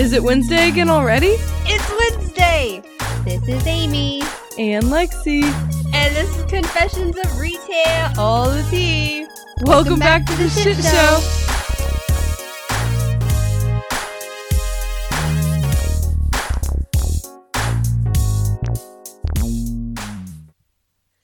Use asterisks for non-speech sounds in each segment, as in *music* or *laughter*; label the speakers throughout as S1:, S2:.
S1: Is it Wednesday again already?
S2: It's Wednesday! This is Amy,
S1: And Lexi.
S2: and this is Confessions of Retail, all the tea.
S1: Welcome, back, to the shit show.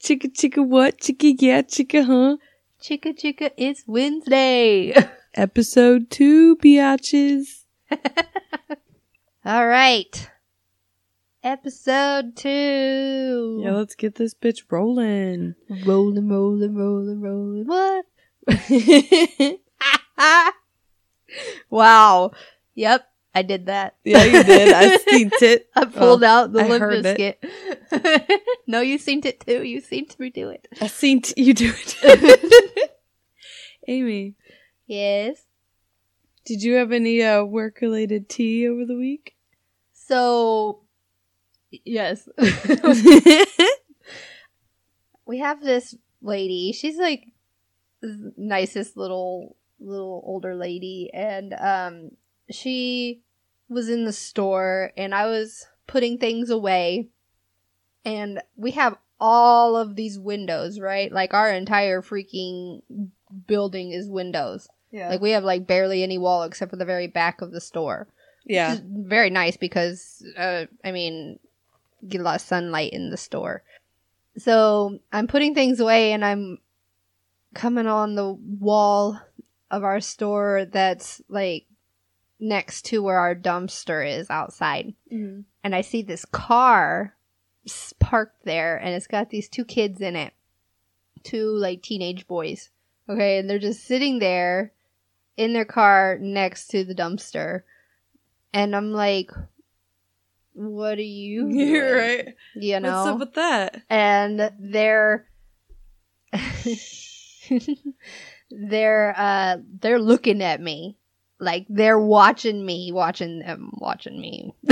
S1: Chicka chicka what? Chicka yeah, chicka huh?
S2: Chicka chicka, it's Wednesday. *laughs*
S1: Episode two, biatches. *laughs*
S2: all right. Episode two.
S1: Yeah, let's get this bitch rolling.
S2: Rolling, rolling, rolling, rolling. What? *laughs* wow. Yep, I did that.
S1: yeah, you did. I *laughs* seen it.
S2: I pulled oh, out the
S1: I
S2: Limp
S1: heard it.
S2: No, you seen it too. You seen me do it.
S1: I seen t- you do it. Amy,
S2: Yes.
S1: Did you have any uh, work related tea over the week?
S2: So, yes. *laughs* we have this lady. She's like the nicest little little older lady and um she was in the store and I was putting things away and we have all of these windows, right? Like our entire freaking building is windows.
S1: Yeah.
S2: Like we have like barely any wall except for the very back of the store.
S1: yeah.
S2: Which is very nice because uh, I mean, get a lot of sunlight in the store. So I'm putting things away, and I'm coming on the wall of our store that's like next to where our dumpster is outside,
S1: Mhm.
S2: and I see this car parked there, and it's got these two kids in it, two like teenage boys. Okay, and they're just sitting there in their car next to the dumpster. And I'm like, what are you *laughs* doing?
S1: You're right.
S2: You know?
S1: What's up with that?
S2: and they're *laughs* they're uh they're looking at me like they're watching me watching them watching me *laughs*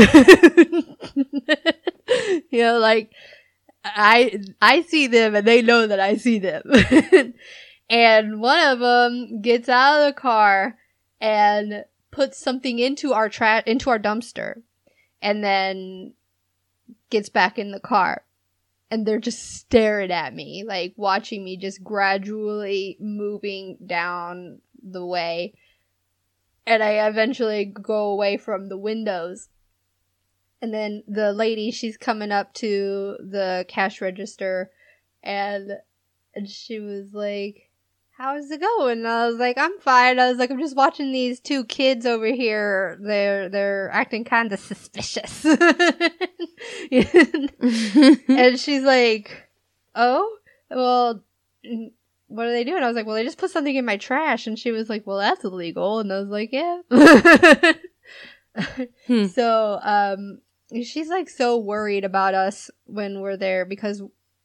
S2: you know like i i see them and they know that i see them and one of them gets out of the car and puts something into our trash, into our dumpster and then gets back in the car and they're just staring at me, like watching me just gradually moving down the way. And I eventually go away from the windows. And then the lady, she's coming up to the cash register and and she was like, How's it going? I was like, I'm fine. I was like, I'm just watching these two kids over here. They're they're acting kind of suspicious. *laughs* and she's like, "Oh, well, what are they doing?" I was like, "Well, they just put something in my trash." And she was like, "Well, that's illegal." And I was like, "Yeah."
S1: Hmm. *laughs*
S2: So, um, she's like so worried about us when we're there because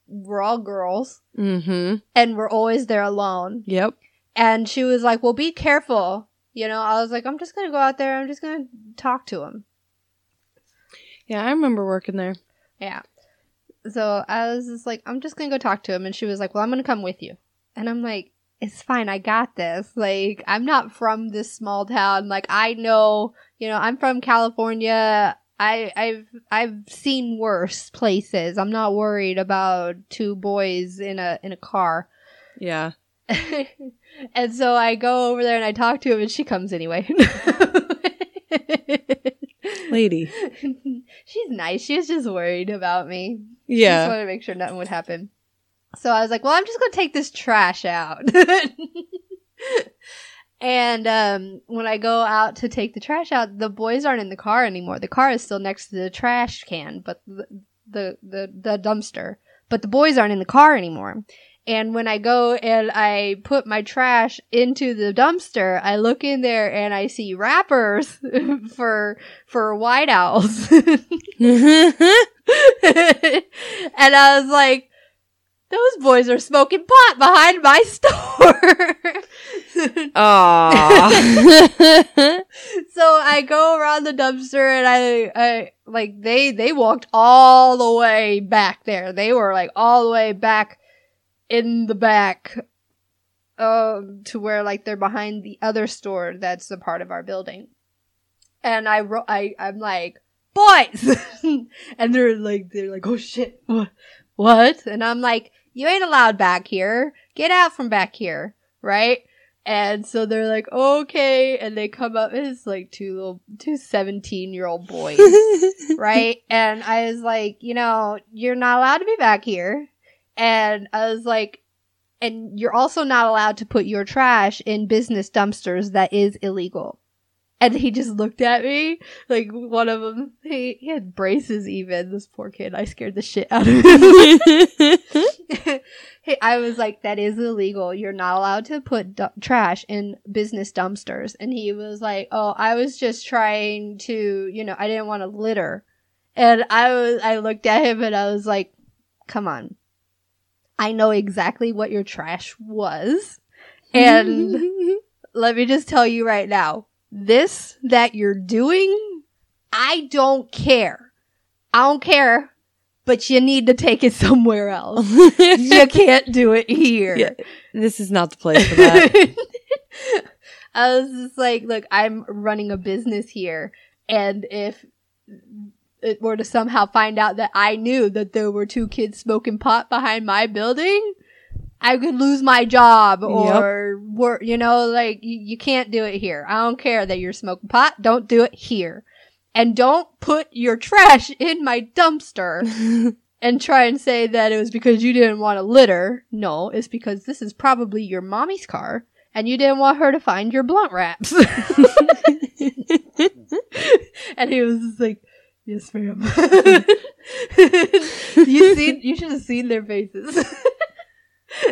S2: we're all girls
S1: mm-hmm.
S2: and we're always there alone.
S1: Yep.
S2: And she was like, "Well, be careful." You know, I was like, "I'm just gonna go out there. I'm just gonna talk to him."
S1: Yeah, I remember working there.
S2: Yeah. So I was just like, I'm just gonna go talk to him, and she was like, Well, I'm gonna come with you, and I'm like, It's fine, I got this. Like, I'm not from this small town. Like, I know, you know, I'm from California. I, I've I've seen worse places. I'm not worried about two boys in a in a car.
S1: Yeah. *laughs*
S2: and so I go over there and I talk to him, and she comes anyway. *laughs*
S1: Lady. *laughs*
S2: She's nice. She was just worried about me. She just
S1: Yeah.
S2: wanted to make sure nothing would happen. So I was like, well, I'm just going to take this trash out. And um, when I go out to take the trash out, the boys aren't in the car anymore. The car is still next to the trash can, but the, the, the, the dumpster. But the boys aren't in the car anymore. And when I go and I put my trash into the dumpster, I look in there and I see wrappers *laughs* for for white owls. *laughs* and I was like, those boys are smoking pot behind my *laughs* store.
S1: Aww. *laughs*
S2: so I go around the dumpster and I, I, like, they, they walked all the way back there. They were like all the way back in the back, um, to where like they're behind the other store that's a part of our building. and I ro- I I'm like, boys, *laughs* and they're like they're like, oh shit, what, what? And I'm like, you ain't allowed back here. Get out from back here, right? And so they're like, okay, and they come up as like two little, two 17 year old boys, *laughs* right? And I was like, you know, you're not allowed to be back here. And I was like, and you're also not allowed to put your trash in business dumpsters. That is illegal. And he just looked at me like one of them. He, he had braces even. This poor kid. I scared the shit out of him. *laughs* *laughs* hey, I was like, that is illegal. You're not allowed to put du- trash in business dumpsters. And he was like, oh, I was just trying to, you know, I didn't want to litter. And I was, I looked at him and I was like, come on. I know exactly what your trash was. And *laughs* let me just tell you right now, this that you're doing, I don't care. I don't care, but you need to take it *laughs* somewhere else. *laughs* you can't do it here.
S1: Yeah, this is not the place for that. *laughs*
S2: I was just like, look, I'm running a business here, and if it were to somehow find out that I knew that there were two kids smoking pot behind my building, I could lose my job or work, you know, like you, you can't do it here. I don't care that you're smoking pot. Don't do it here. And don't put your trash *laughs* in my dumpster *laughs* and try and say that it was because you didn't want to litter. No, it's because this is probably your mommy's car and you didn't want her to find your blunt wraps. *laughs* and he was just like, yes, ma'am. you seen, you should have seen their faces.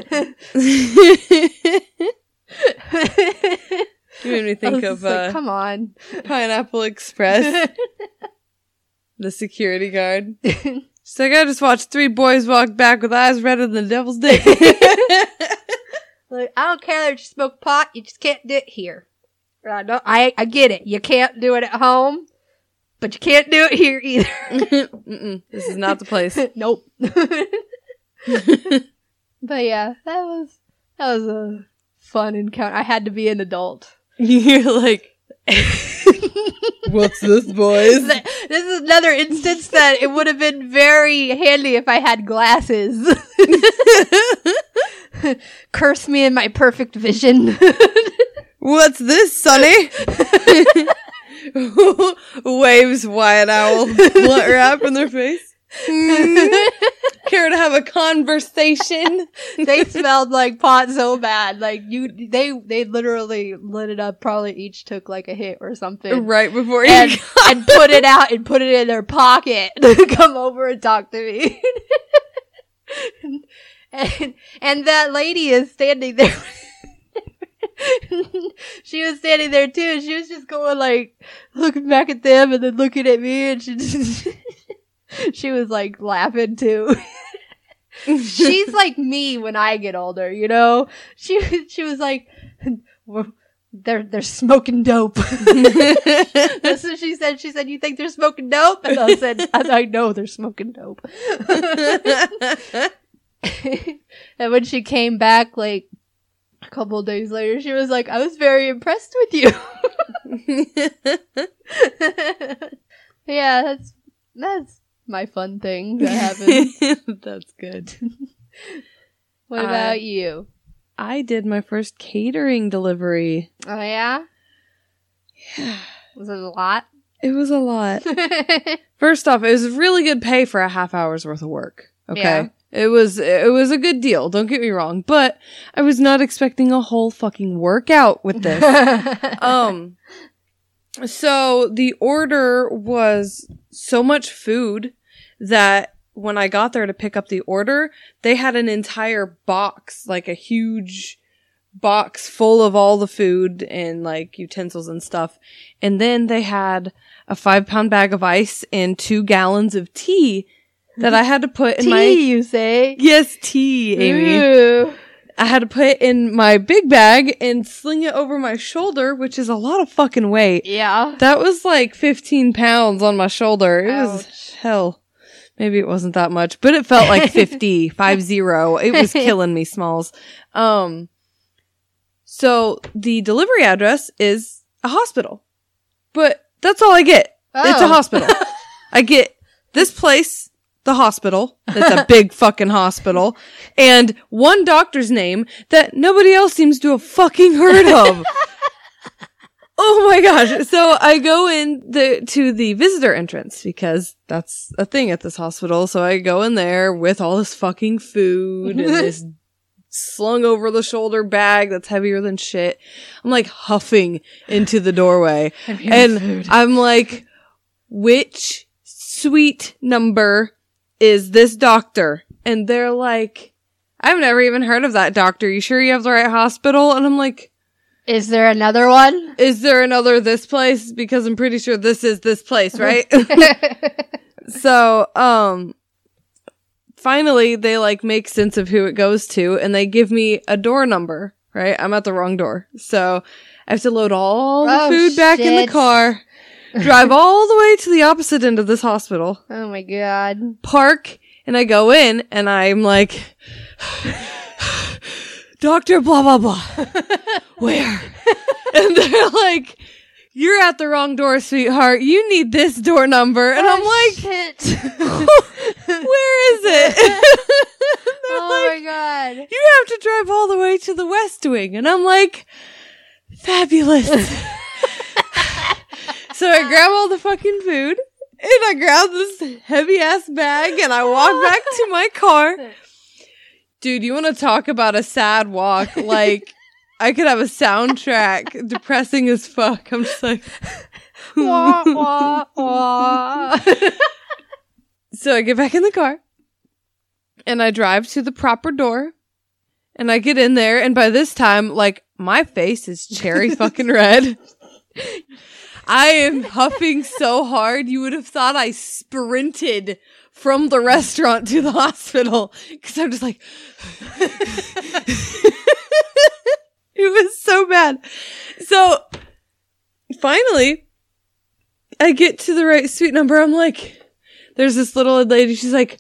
S2: *laughs*
S1: You made me think of
S2: like,
S1: uh,
S2: come on.
S1: Pineapple Express, *laughs* the security guard. *laughs* She's like, I just watched three boys walk back with eyes redder than the devil's dick.
S2: Like, I don't care that you smoke pot, you just can't do it here. I, don't, I, I get it. You can't do it at home, but you can't do it here either.
S1: This is not the place.
S2: nope. But yeah, that was, that was a fun encounter. I had to be an adult. *laughs*
S1: You're like, *laughs* what's this, boys? *laughs*
S2: This is another instance that it would have been very handy if I had glasses. Curse me in my perfect vision.
S1: What's this, Sonny? Waves White Owl blunt wrap in their face. Hmm? Care to have a conversation? *laughs*
S2: they smelled like pot so bad. Like you, they they literally lit it up. Probably each took like a hit or something,
S1: right before
S2: and and put it out and put it in their pocket *laughs* to come over and talk to me. *laughs* and and that lady is standing there. she was standing there too, and she was just going like looking back at them and then looking at me, and she just, *laughs* she was like laughing too. *laughs* She's like me when I get older, you know. She she was like, *laughs* they're they're smoking dope. That's what she said. She said, "You think they're smoking dope?" And I said, "I, I know they're smoking dope." and when she came back, like a couple of days later, she was like, "I was very impressed with you." yeah, that's that's my fun thing that happened. *laughs*
S1: That's good. *laughs*
S2: What about you?
S1: I did my first catering delivery.
S2: Oh yeah? yeah, was it a lot?
S1: It was a lot. *laughs* First off, it was really good pay for a half hour's worth of work. Okay.
S2: Yeah.
S1: It was it was a good deal, don't get me wrong, but I was not expecting a whole fucking workout with this. um so the order was so much food that when I got there to pick up the order, they had an entire box, like a huge box full of all the food and like utensils and stuff. And then they had a five pound bag of ice and two gallons of tea that I had to put in my
S2: Tea,
S1: my
S2: you say?
S1: Yes, tea, Amy.
S2: Ooh.
S1: I had to put it in my big bag and sling it over my shoulder, which is a lot of fucking weight.
S2: Yeah.
S1: That was like 15 pounds on my shoulder. It was hell. Maybe it wasn't that much, but it felt like 50, *laughs* five zero. It was killing me, Smalls. Um, so the delivery address is a hospital, but That's all I get. It's a
S2: Oh.
S1: hospital. *laughs* I get this place, the hospital. That's a big fucking hospital. And one doctor's name that nobody else seems to have fucking heard of. *laughs* oh my gosh. So I go in the, to the visitor entrance because that's a thing at this hospital. So I go in there with all this fucking food and this *laughs* slung over the shoulder bag that's heavier than shit. I'm like huffing into the doorway and I'm like, which suite number is this doctor? And they're like, I've never even heard of that doctor. You sure you have the right hospital? And I'm like,
S2: Is there another one?
S1: is there another this place? Because I'm pretty sure this is this place, *laughs* right? *laughs* so, um, finally they like make sense of who it goes to and they give me a door number, right? I'm at the wrong door. So I have to load all the
S2: Oh,
S1: food back in the car, *laughs* drive all the way to the opposite end of this hospital,
S2: oh my god.
S1: park, and I go in and I'm like, Doctor blah blah blah. *laughs* Where? *laughs* and they're like, You're at the wrong door, sweetheart. You need this door number. And I'm
S2: Oh,
S1: like,
S2: shit. *laughs*
S1: Where is it?
S2: oh
S1: like,
S2: my god.
S1: You have to drive all the way to the West Wing. And I'm like, Fabulous. so I grab all the fucking food and I grab this heavy ass bag and I walk back to my car. Dude, you want to talk about a sad walk? *laughs* Like, I could have a soundtrack, depressing as fuck. I'm just like, *laughs*
S2: Wah, wah, wah. *laughs*
S1: so I get back in the car and I drive to the proper door and I get in there. And by this time, like, my face is cherry fucking red. I am huffing so hard, you would have thought I sprinted from the restaurant to the hospital because I'm just like, *laughs* it was so bad. So finally, I get to the right suite number. I'm like, there's this little old lady. She's like,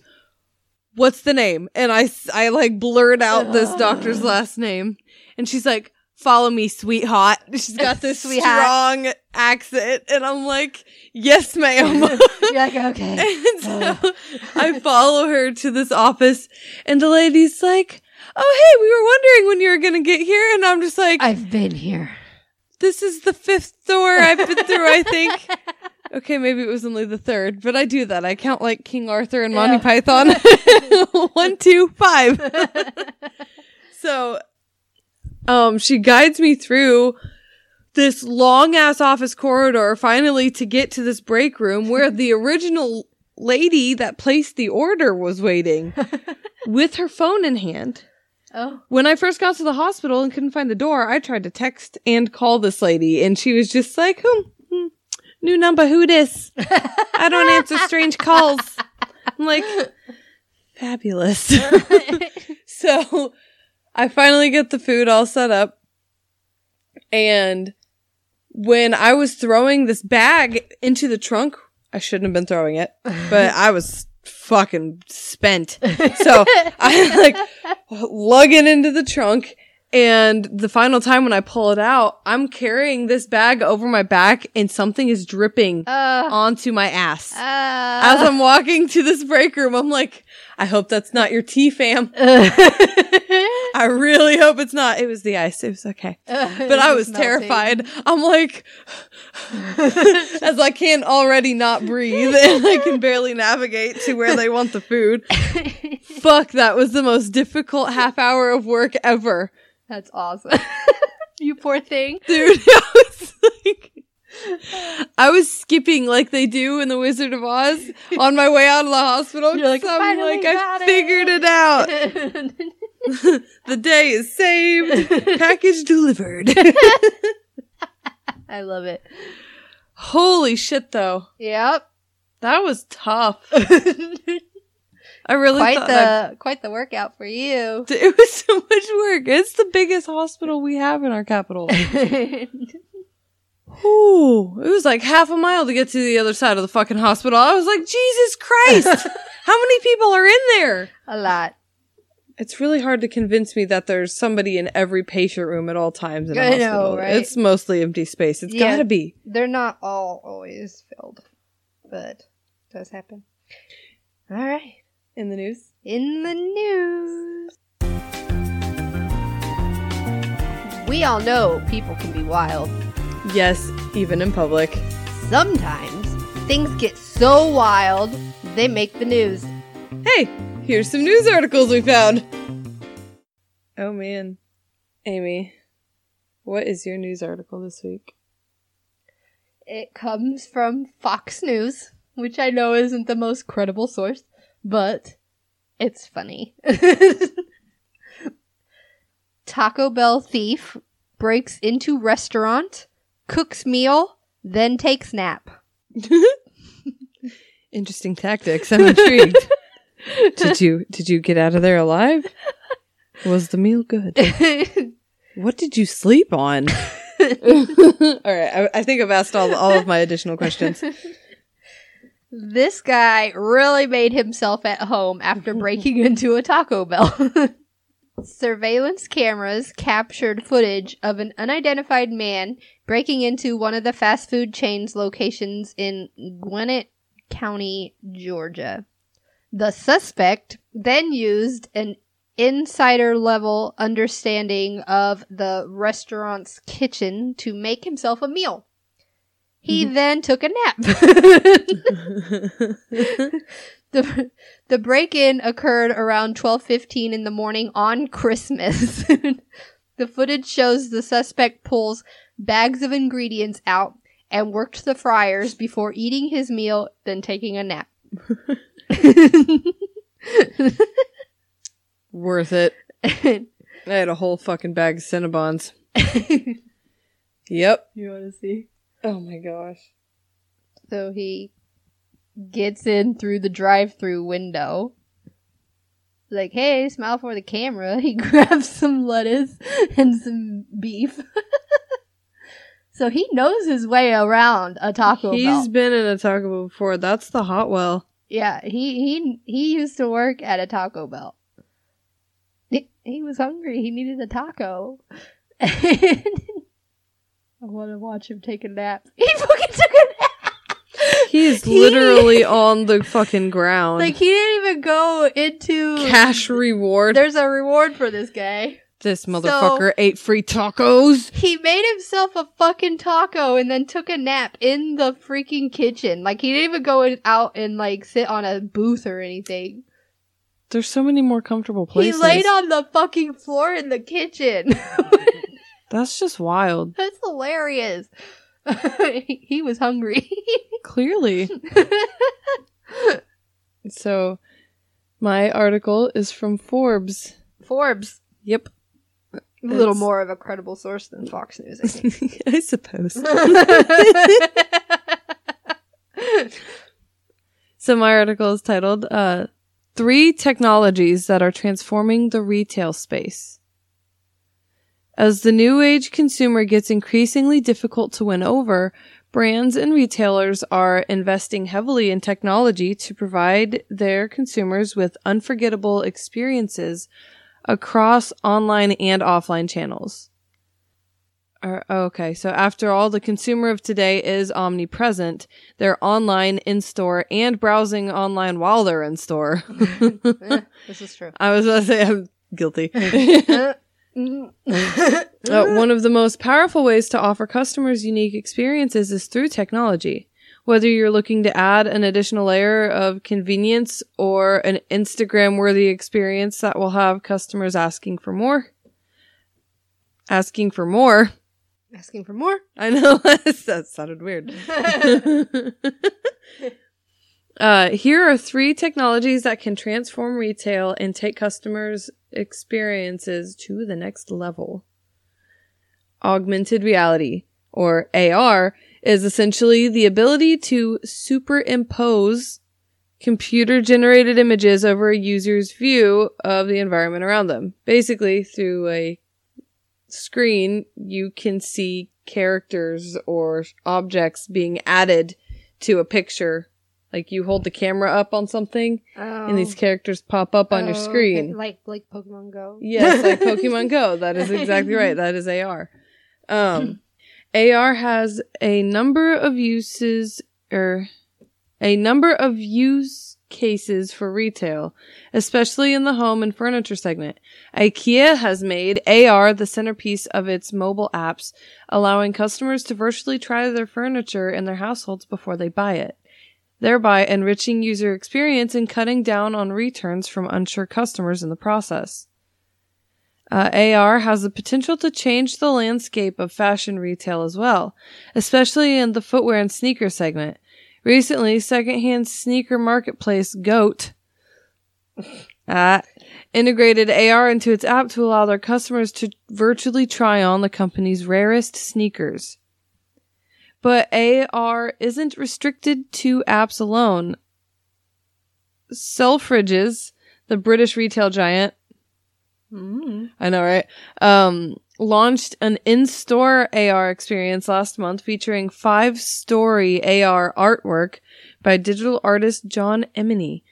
S1: what's the name? And I, I like blurt out this doctor's last name. And she's like, follow me, sweetheart. She's got this
S2: Sweetheart. *laughs*
S1: strong accent. And I'm like, yes, ma'am. *laughs*
S2: You're like, *laughs* okay.
S1: And so *laughs* I follow her to this office and the lady's like, Oh, hey, we were wondering when you were going to get here. And I'm just like,
S2: I've been here.
S1: this is the fifth door I've been through, I think. Okay, maybe it was only the third, but I do that. I count like King Arthur and Monty
S2: Yeah.
S1: Python. One, two, five. so, um, she guides me through this long ass office corridor finally to get to this break room where the *laughs* original lady that placed the order was waiting *laughs* with her phone in hand.
S2: Oh.
S1: When I first got to the hospital and couldn't find the door, I tried to text and call this lady, and she was just like, hmm, hmm, new number, who this? *laughs* I don't answer strange calls. I'm like, fabulous. so I finally get the food all set up, and when I was throwing this bag into the trunk, I shouldn't have been throwing it, but I was fucking spent. So *laughs* I like lug it into the trunk. And the final time when I pull it out, I'm carrying this bag over my back and something is dripping
S2: Uh,
S1: onto my ass.
S2: uh,
S1: As I'm walking to this break room, I'm like, I hope that's not your tea, fam. *laughs* I really hope it's not. It was the ice. It was okay. *laughs* But I was terrified. I'm like, *laughs* as I can't already not breathe *laughs* and I can barely navigate to where they want the food. Fuck, that was the most difficult half hour of work ever.
S2: That's awesome. you poor thing.
S1: Dude, I was like, I was skipping like they do in The Wizard of Oz on my way out of the hospital.
S2: You're like,
S1: I'm like, I
S2: it."
S1: figured it out. *laughs* the day is saved. *laughs* Package delivered.
S2: I love it.
S1: Holy shit, though.
S2: Yep.
S1: That was tough.
S2: quite *laughs*
S1: I really
S2: the
S1: thought that-
S2: quite the workout for you.
S1: it was so much work. It's the biggest hospital we have in our capital. Ooh, it was like half a mile to get to the other side of the fucking hospital. I was like, Jesus Christ! How many people are in there?
S2: A lot.
S1: It's really hard to convince me that there's somebody in every patient room at all times in a
S2: I know,
S1: hospital.
S2: right?
S1: It's mostly empty space. It's
S2: Yeah.
S1: gotta be.
S2: They're not all always filled, but it does happen. All right.
S1: In the news?
S2: In the news. We all know people can be wild.
S1: Yes, even in public.
S2: Sometimes things get so wild, they make the news.
S1: Hey, here's some news articles we found. Oh man. Amy, what is your news article this week?
S2: It comes from Fox News, which I know isn't the most credible source, but it's funny. *laughs* Taco Bell thief breaks into restaurant, cooks meal, then takes nap. *laughs*
S1: Interesting tactics. I'm intrigued. *laughs* *laughs* did you did you get out of there alive? Was the meal good? *laughs* What did you sleep on? *laughs* all right, I, I think I've asked all all of my additional questions.
S2: this guy really made himself at home after breaking into a Taco Bell. Surveillance cameras captured footage of an unidentified man breaking into one of the fast food chain's locations in Gwinnett County, Georgia. The suspect then used an insider level understanding of the restaurant's kitchen to make himself a meal. He mm-hmm. then took a nap. *laughs* the the break-in occurred around 12:15 in the morning on Christmas. *laughs* the footage shows the suspect pulls bags of ingredients out and worked the fryers before eating his meal then taking a nap. *laughs* *laughs*
S1: Worth it. *laughs* I had a whole fucking bag of Cinnabons. *laughs* Yep.
S2: you want to see?
S1: Oh my gosh.
S2: So he gets in through the drive-through window. Like, hey, smile for the camera. He grabs some lettuce and some beef. so he knows his way around a Taco
S1: He's
S2: Bell.
S1: been in a Taco Bell before. That's the hot well.
S2: Yeah, he he he used to work at a Taco Bell. He, he was hungry. He needed a taco. *laughs* I want to watch him take a nap. *laughs* He fucking took a nap.
S1: He's
S2: He-
S1: literally *laughs* on the fucking ground.
S2: Like he didn't even go into
S1: Cash reward.
S2: There's a reward for this guy.
S1: This motherfucker ate free tacos.
S2: He made himself a fucking taco and then took a nap in the freaking kitchen. Like he didn't even go in, out and like sit on a booth or anything.
S1: There's so many more comfortable places.
S2: He laid on the fucking floor in the kitchen. *laughs*
S1: That's just wild.
S2: That's hilarious. *laughs* he was hungry. *laughs*
S1: Clearly. So, my article is from Forbes.
S2: Forbes,
S1: Yep.
S2: A little
S1: It's-
S2: more of a credible source than Fox News. I. *laughs*
S1: I suppose. *laughs* So my article is titled uh, Three Technologies That Are Transforming the Retail Space. As the new age consumer gets increasingly difficult to win over, brands and retailers are investing heavily in technology to provide their consumers with unforgettable experiences across online and offline channels. Are- okay, so after all, the consumer of today is omnipresent. They're online, in store, and browsing online while they're in store. *laughs*
S2: This is true.
S1: I was about to say I'm guilty. *laughs* *laughs*
S2: Uh,
S1: one of the most powerful ways to offer customers unique experiences is through technology. Whether you're looking to add an additional layer of convenience or an Instagram worthy experience that will have customers asking for more. Asking for more.
S2: Asking for more. *laughs*
S1: I know *laughs* that sounded weird. *laughs* uh, here are three technologies that can transform retail and take customers' experiences to the next level. Augmented reality, or AR, is essentially the ability to superimpose computer generated images over a user's view of the environment around them. Basically, through a screen, you can see characters or objects being added to a picture Like you hold the camera up on something
S2: Oh.
S1: and these characters pop up on your
S2: Oh, okay.
S1: screen.
S2: like like Pokemon Go.
S1: Yes, like *laughs* Pokemon Go. That is exactly right. *laughs* That is AR. Um, *laughs* AR has a number of uses or a number of use cases for retail, especially in the home and furniture segment. IKEA has made AR the centerpiece of its mobile apps, allowing customers to virtually try their furniture in their households before they buy it, thereby enriching user experience and cutting down on returns from unsure customers in the process. Uh, AR has the potential to change the landscape of fashion retail as well, especially in the footwear and sneaker segment. Recently, secondhand sneaker marketplace Goat uh, integrated AR into its app to allow their customers to virtually try on the company's rarest sneakers. But AR isn't restricted to apps alone. Selfridges, the British retail giant,
S2: Mm.
S1: I know, right? Um, launched an in-store AR experience last month featuring five-story AR artwork by digital artist Jon Emmony,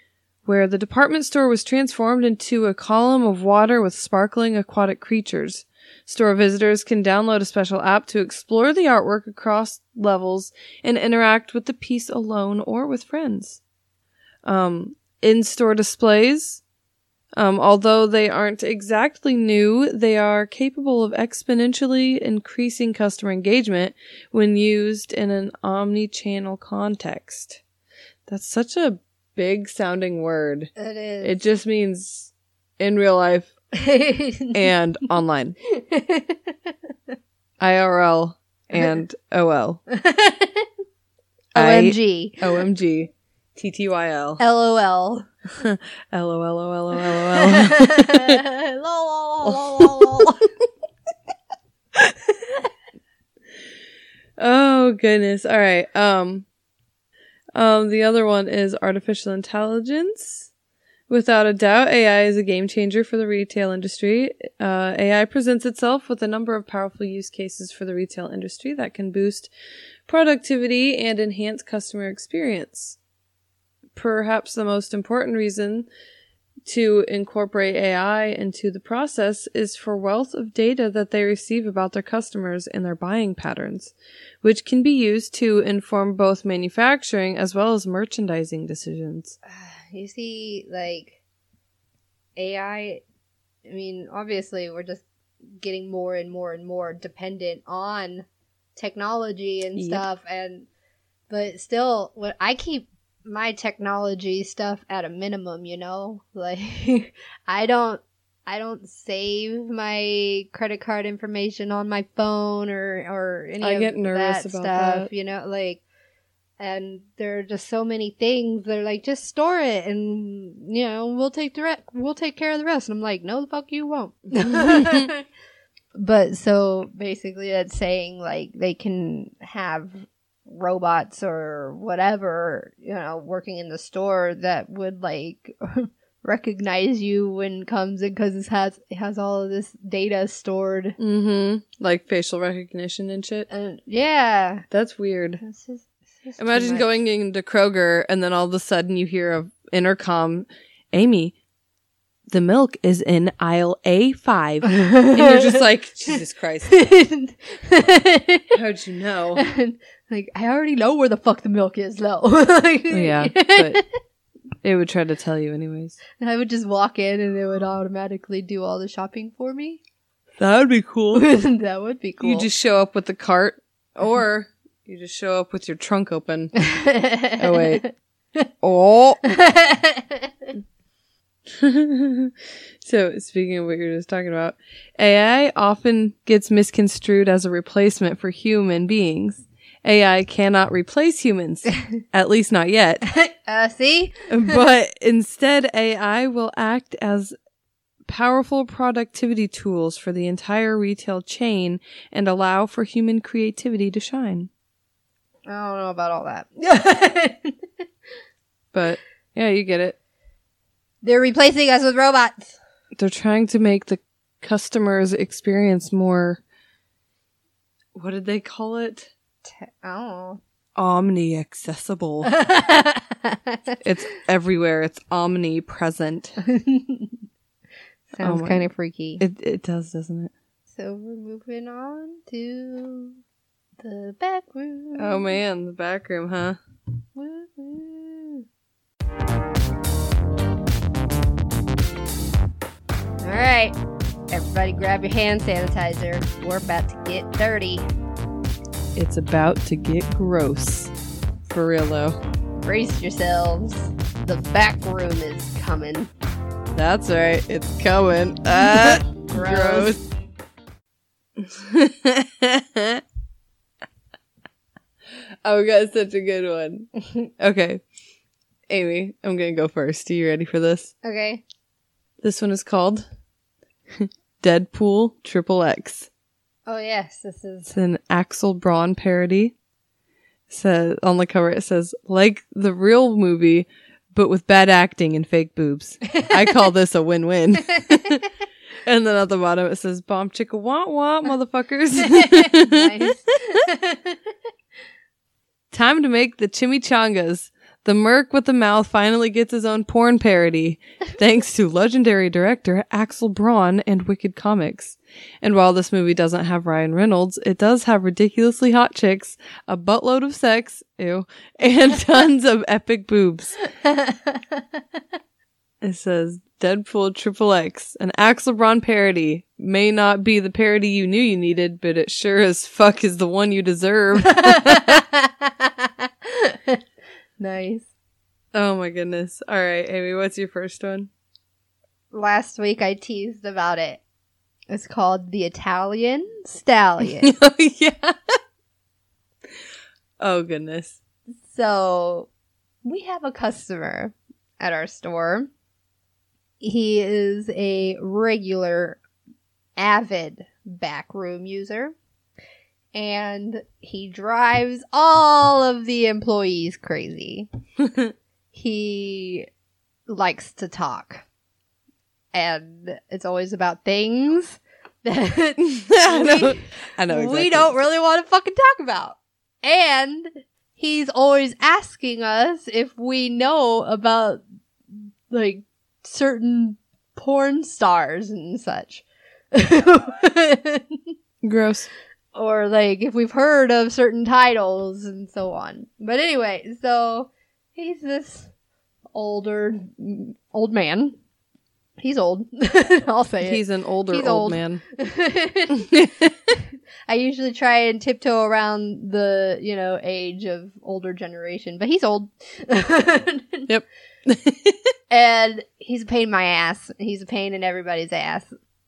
S1: where the department store was transformed into a column of water with sparkling aquatic creatures. Store visitors can download a special app to explore the artwork across levels and interact with the piece alone or with friends. Um, in-store displays um, although they aren't exactly new, they are capable of exponentially increasing customer engagement when used in an omni-channel context. That's such a big sounding word.
S2: It is.
S1: It just means in real life *laughs* and online. IRL and OL.
S2: OMG.
S1: OMG. TTYL.
S2: LOL. *laughs* Lol. *laughs*
S1: Oh goodness. All right. Um um the other one is artificial intelligence. Without a doubt, AI is a game changer for the retail industry. Uh, AI presents itself with a number of powerful use cases for the retail industry that can boost productivity and enhance customer experience. Perhaps the most important reason to incorporate AI into the process is for wealth of data that they receive about their customers and their buying patterns, which can be used to inform both manufacturing as well as merchandising decisions.
S2: Uh, you see, like AI. I mean, obviously, we're just getting more and more and more dependent on technology and
S1: Yep.
S2: stuff, and but still, what I keep my technology stuff at a minimum. You know, *laughs* like I don't. I don't save my credit card information on my phone or or any
S1: I
S2: of
S1: get nervous
S2: that
S1: about
S2: stuff.
S1: that.
S2: You know, like and there are just so many things. They're like, just store it, and you know, we'll take the direct, we'll take care of the rest. And I'm like, no, the fuck you won't. *laughs* *laughs* but so basically, that's saying like they can have robots or whatever, you know, working in the store that would like *laughs* recognize you when it comes in because it has it has all of this data stored.
S1: Mm-hmm. Like facial recognition and shit.
S2: And yeah,
S1: That's weird.
S2: this is. this is
S1: Imagine going into Kroger and then all of a sudden you hear a intercom, Amy, the milk is in aisle A5. *laughs* and you're just like, Jesus Christ. *laughs* How'd you know?
S2: Like I already know where the fuck the milk is, though. *laughs*
S1: yeah, *laughs* but it would try to tell you anyways.
S2: and I would just walk in, and it would automatically do all the shopping for me.
S1: That would be cool. *laughs*
S2: that would be cool.
S1: You just show up with the cart or you just show up with your trunk open. Oh, wait. Oh. so, speaking of what you were just talking about, AI often gets misconstrued as a replacement for human beings. AI cannot replace humans, *laughs* at least not yet. *laughs*
S2: uh, see, *laughs*
S1: but instead, AI will act as powerful productivity tools for the entire retail chain and allow for human creativity to shine.
S2: I don't know about all that.
S1: But yeah, you get it.
S2: They're replacing us with robots.
S1: They're trying to make the customer's experience more. What did they call it?
S2: Te- I don't know.
S1: omni accessible. *laughs* it's everywhere. It's omnipresent. *laughs*
S2: Sounds
S1: my-
S2: kind of freaky.
S1: It it does, doesn't it?
S2: so we're moving on to the back room.
S1: Oh man, the back room, huh?
S2: Woo woo. All right, everybody, grab your hand sanitizer. We're about to get dirty.
S1: It's about to get gross. For real though.
S2: Brace yourselves. The back room is coming.
S1: That's right. It's coming. Ah, *laughs*
S2: Gross.
S1: gross. *laughs* oh, we got such a good one. *laughs* Okay. Amy, I'm going to go first. Are you ready for this?
S2: Okay.
S1: This one is called Deadpool Triple X.
S2: Oh yes, this is.
S1: It's an Axel Braun parody. Says on the cover it says like the real movie, but with bad acting and fake boobs. I call this a win-win. *laughs* *laughs* and then at the bottom it says "Bomb chicka wah wah, *laughs* motherfuckers."
S2: nice.
S1: Time to make the chimichangas. The Merc with the mouth finally gets his own porn parody, thanks to legendary director Axel Braun and Wicked Comix. And while this movie doesn't have Ryan Reynolds, it does have ridiculously hot chicks, a buttload of sex, ew, and *laughs* tons of epic boobs. *laughs* It says Deadpool Triple X, an Axel Braun parody. May not be the parody you knew you needed, but it sure as fuck is the one you deserve. *laughs*
S2: nice.
S1: Oh my goodness. All right, Amy, what's your first one?
S2: Last week I teased about it. It's called the Italian Stallion. *laughs*
S1: oh, yeah. Oh goodness.
S2: so we have a customer at our store. He is a regular, avid backroom user. And he drives all of the employees crazy. *laughs* he likes to talk. And it's always about things *laughs* that *laughs*
S1: I know. I know. Exactly.
S2: we don't really want to fucking talk about. And he's always asking us if we know about like certain porn stars and such. *laughs*
S1: Gross.
S2: or like if we've heard of certain titles and so on. But anyway, so he's this older old man. He's old. *laughs* I'll say it.
S1: He's an older
S2: He's
S1: old,
S2: old.
S1: man. *laughs*
S2: I usually try and tiptoe around the, you know, age of older generation, but he's old. *laughs*
S1: Yep.
S2: and he's a pain in my ass. He's a pain in everybody's ass.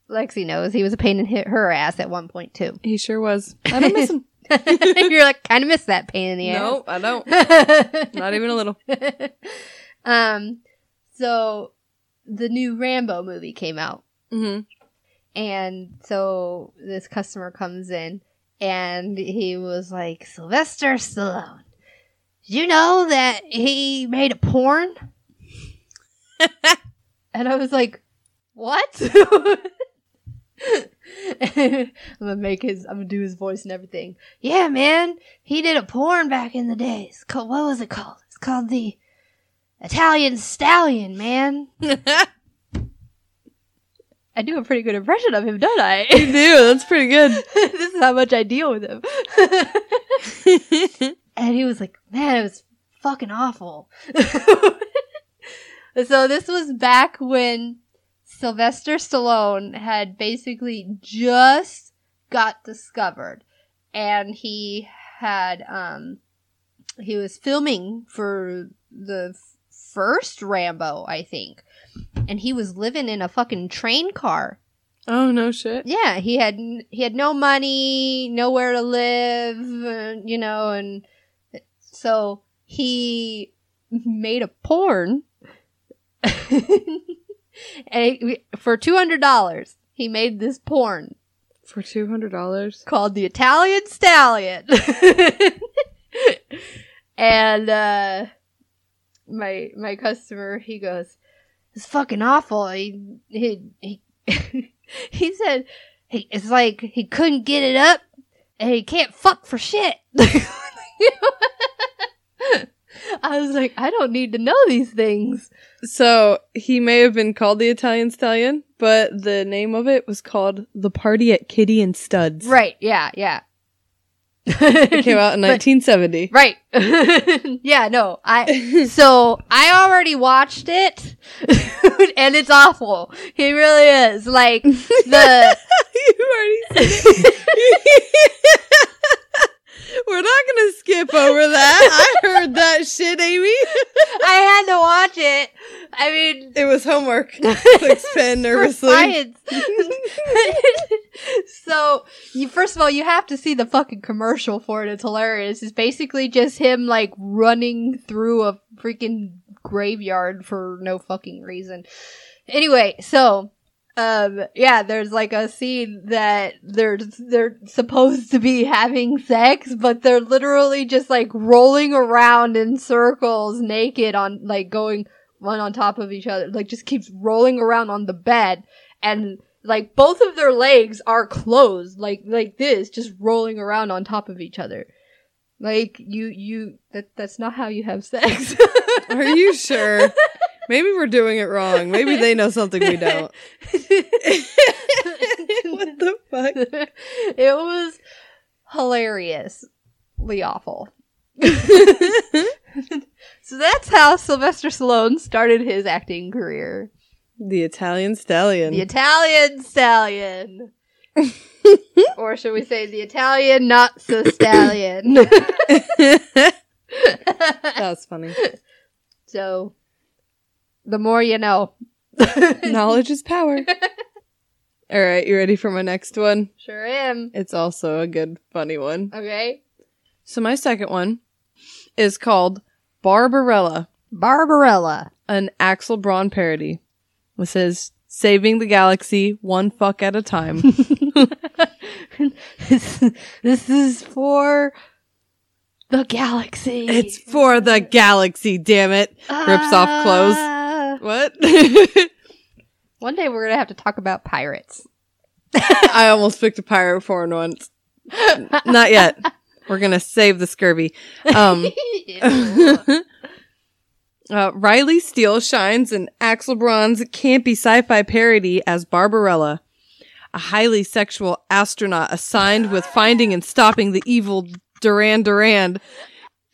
S2: Lexi knows he was a pain in her ass at one point too.
S1: he sure was. I don't miss him.
S2: You're like, kind of miss that pain in the ass.
S1: no, I don't. Not even a little.
S2: um, so the new Rambo movie came out.
S1: hmm
S2: And so this customer comes in and he was like, Sylvester Stallone, did you know that he made a porn? *laughs* and I was like, what? *laughs* I'm gonna make his, I'm gonna do his voice and everything. Yeah, man, he did a porn back in the days. Called, what was it called? It's called the Italian Stallion, man. *laughs* I do a pretty good impression of him, don't I?
S1: you do. That's pretty good. *laughs*
S2: this is how much I deal with him. *laughs* and he was like, man, it was fucking awful. so this was back when Sylvester Stallone had basically just got discovered and he had, um, he was filming for the first Rambo, I think. And he was living in a fucking train car.
S1: oh no shit.
S2: Yeah, he had he had no money, nowhere to live, uh, you know, and so he made a porn, *laughs* and for two hundred dollars, he made this porn
S1: For two hundred dollars.
S2: called the Italian Stallion, *laughs* and uh, my my customer he goes, "It's fucking awful." He he he *laughs* he said he it's like he couldn't get it up and he can't fuck for shit. *laughs* I was like, I don't need to know these things.
S1: So he may have been called the Italian Stallion, but the name of it was called The Party at Kitty and Studs.
S2: Right, yeah, yeah.
S1: It came out in *laughs*
S2: But-
S1: 1970.
S2: Right. *laughs* yeah, no. I *laughs* so I already watched it and it's awful. It really is. Like the
S1: you already said it. We're not gonna skip over that. I *laughs* heard that shit, Amy.
S2: I had to watch it. I mean
S1: It was homework. *laughs* Clicks pen nervously. *laughs*
S2: so you first of all you have to see the fucking commercial for it. It's hilarious. It's basically just him like running through a freaking graveyard for no fucking reason. Anyway, so um yeah, there's like a scene that they're they're supposed to be having sex, but they're literally just like rolling around in circles naked on like going one on top of each other, like just keeps rolling around on the bed and like both of their legs are closed, like like this, just rolling around on top of each other. Like you you that that's not how you have sex.
S1: Are you sure? *laughs* Maybe we're doing it wrong. Maybe they know something we don't. *laughs* what the fuck?
S2: it was hilariously awful. *laughs* so that's how Sylvester Stallone started his acting career.
S1: The Italian Stallion.
S2: The Italian stallion. *laughs* or should we say the Italian not so stallion?
S1: that was funny.
S2: so the more you know. *laughs*
S1: Knowledge is power. *laughs* All right, you ready for my next one?
S2: Sure am.
S1: It's also a good, funny one.
S2: Okay.
S1: So my second one is called Barbarella,
S2: Barbarella.
S1: an Axel Braun parody. It says "Saving the Galaxy one fuck at a time." *laughs*
S2: this, this is for the galaxy.
S1: it's for the galaxy, damn it! rips off clothes.
S2: Ah.
S1: What? *laughs*
S2: One day we're gonna have to talk about pirates.
S1: I almost picked a pirate porn once. Not yet. We're gonna save the scurvy. Um. *laughs* *laughs* Uh, Riley Steele shines in Axel Braun's campy sci-fi parody as Barbarella, a highly sexual astronaut assigned with finding and stopping the evil Duran Duran.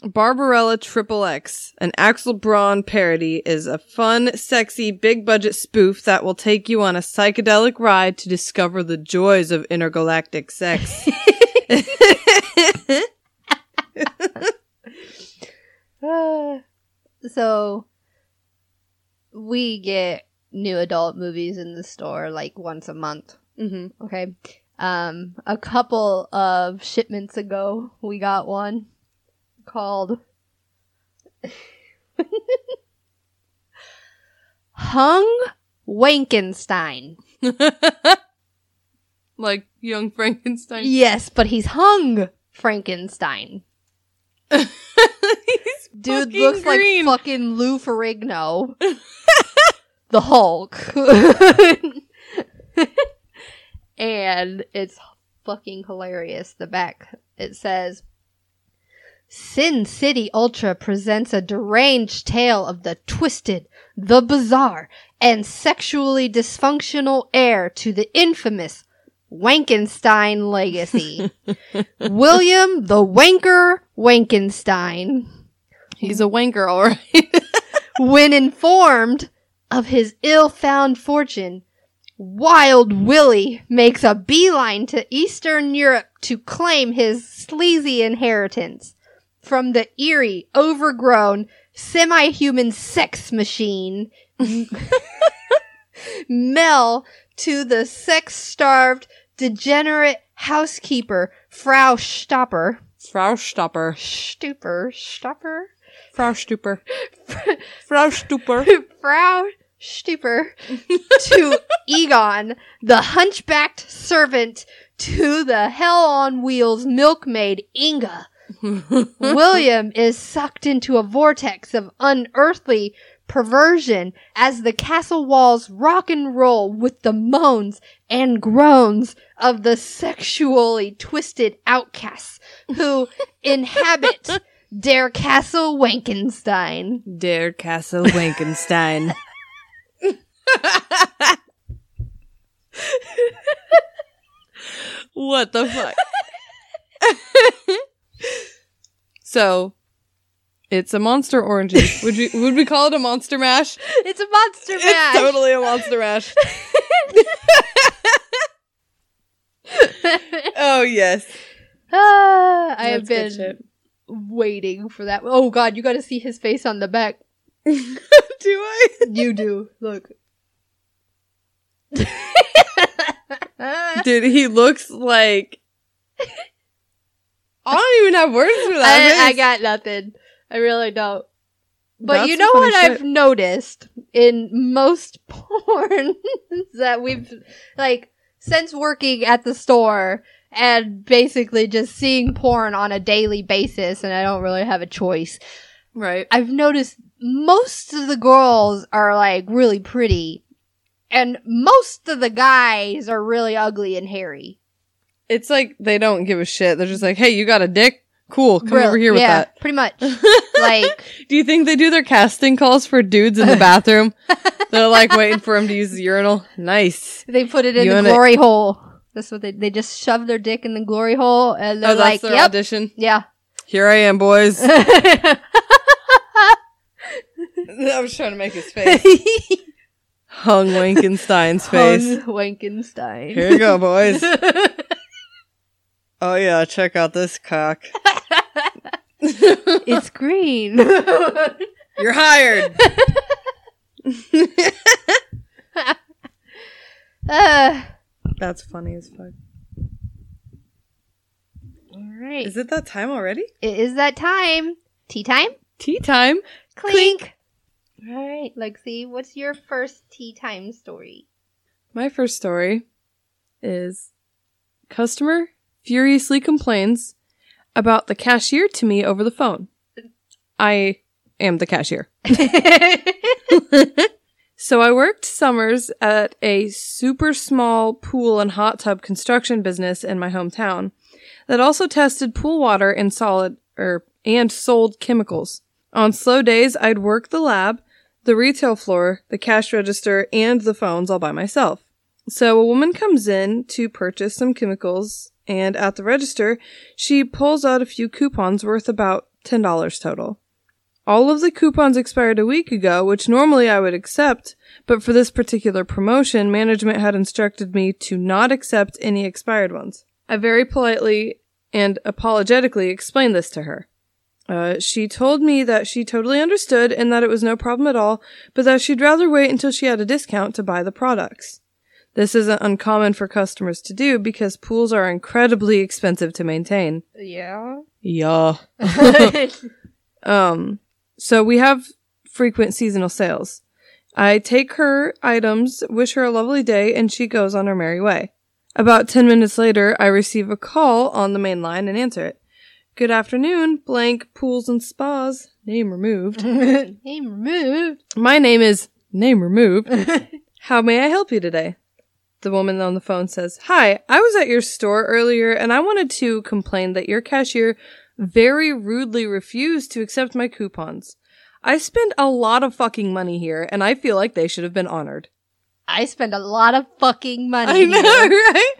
S1: Barbarella Triple X, an Axel Braun parody, is a fun, sexy, big budget spoof that will take you on a psychedelic ride to discover the joys of intergalactic sex.
S2: Uh, *laughs* so we get new adult movies in the store like once a month.
S1: hmm
S2: Okay. Um, a couple of shipments ago, we got one called Hung Wankenstein. *laughs*
S1: like young Frankenstein.
S2: Yes, but he's hung Frankenstein. *laughs*
S1: He's
S2: Dude looks
S1: green.
S2: like fucking Lou Ferrigno. *laughs* the Hulk. and it's fucking hilarious. The back, it says, Sin City Ultra presents a deranged tale of the twisted, the bizarre, and sexually dysfunctional heir to the infamous Wankenstein legacy. *laughs* William the Wanker Wankenstein
S1: He's a wanker, all right. *laughs*
S2: when informed of his ill-found fortune, Wild Willie makes a beeline to Eastern Europe to claim his sleazy inheritance from the eerie, overgrown, semi-human sex machine, *laughs* Mel to the sex-starved, degenerate housekeeper, Frau Stopper.
S1: Frau Stopper.
S2: Stuper, Stopper?
S1: Frau Stuper. *laughs* Frau Stuper.
S2: Frau Stuper to Egon, the hunchbacked servant to the hell on wheels milkmaid Inga. William is sucked into a vortex of unearthly perversion as the castle walls rock and roll with the moans and groans of the sexually twisted outcasts who *laughs* inhabit Der Castle Wankenstein.
S1: Der Castle Wankenstein. *laughs* what the fuck? *laughs* *laughs* so, it's a monster orangey. Would you would we call it a monster mash? *laughs*
S2: It's a monster mash.
S1: It's totally a monster mash. *laughs* oh yes.
S2: Ah, I have been waiting for that. Oh god, you got to see his face on the back.
S1: Do I?
S2: You do. Look.
S1: Dude, he looks like I don't even have words for that.
S2: I, I got nothing. I really don't. But
S1: That's
S2: you know what
S1: shit.
S2: I've noticed in most *laughs* porn *laughs* that we've like since working at the store and basically just seeing porn on a daily basis and I don't really have a choice.
S1: right.
S2: I've noticed most of the girls are like really pretty and most of the guys are really ugly and hairy.
S1: It's like they don't give a shit. They're just like, "Hey, you got a dick? Cool, come
S2: Real-
S1: over here with that."
S2: Pretty much. *laughs* like *laughs*
S1: Do you think they do their casting calls for dudes in the *laughs* bathroom? They're like waiting for him to use the urinal. Nice.
S2: They put it in
S1: You
S2: the glory hole. That's what they they just shove their dick in the glory hole and they're
S1: Oh,
S2: like,
S1: that's their
S2: "Yep,
S1: audition.
S2: yeah."
S1: Here I am, boys. I was trying to make his face. Hung Wankenstein's face.
S2: Hung Wankenstein.
S1: Here you go, boys. Oh yeah, check out this cock. *laughs*
S2: it's green. *laughs*
S1: You're hired.
S2: uh, *laughs*
S1: That's funny as fuck.
S2: all right,
S1: Is it that time already?
S2: it is that time. Tea time.
S1: Tea time.
S2: Clink. All right, Lexi, what's your first tea time story?
S1: My first story is customer furiously complains about the cashier to me over the phone. I am the cashier. *laughs* So I worked summers at a super small pool and hot tub construction business in my hometown that also tested pool water and solid or and sold chemicals. On slow days, I'd work the lab, the retail floor, the cash register, and the phones all by myself. So a woman comes in to purchase some chemicals, and at the register, she pulls out a few coupons worth about $10 total. All of the coupons expired a week ago, which normally I would accept, but for this particular promotion, management had instructed me to not accept any expired ones. I very politely and apologetically explained this to her. Uh, she told me that she totally understood and that it was no problem at all, but that she'd rather wait until she had a discount to buy the products. This isn't uncommon for customers to do because pools are incredibly expensive to maintain.
S2: yeah.
S1: Yeah. *laughs* Um, so we have frequent seasonal sales. I take her items, wish her a lovely day, and she goes on her merry way. About 10 minutes later, I receive a call on the main line and answer it. Good afternoon, blank pools and spas. Name removed. *laughs*
S2: Name removed.
S1: My name is name removed. *laughs* How may I help you today? The woman on the phone says, Hi, I was at your store earlier and I wanted to complain that your cashier very rudely refused to accept my coupons. I spend a lot of fucking money here and I feel like they should have been honored.
S2: I spend a lot of fucking money.
S1: I know,
S2: here. *laughs*
S1: right?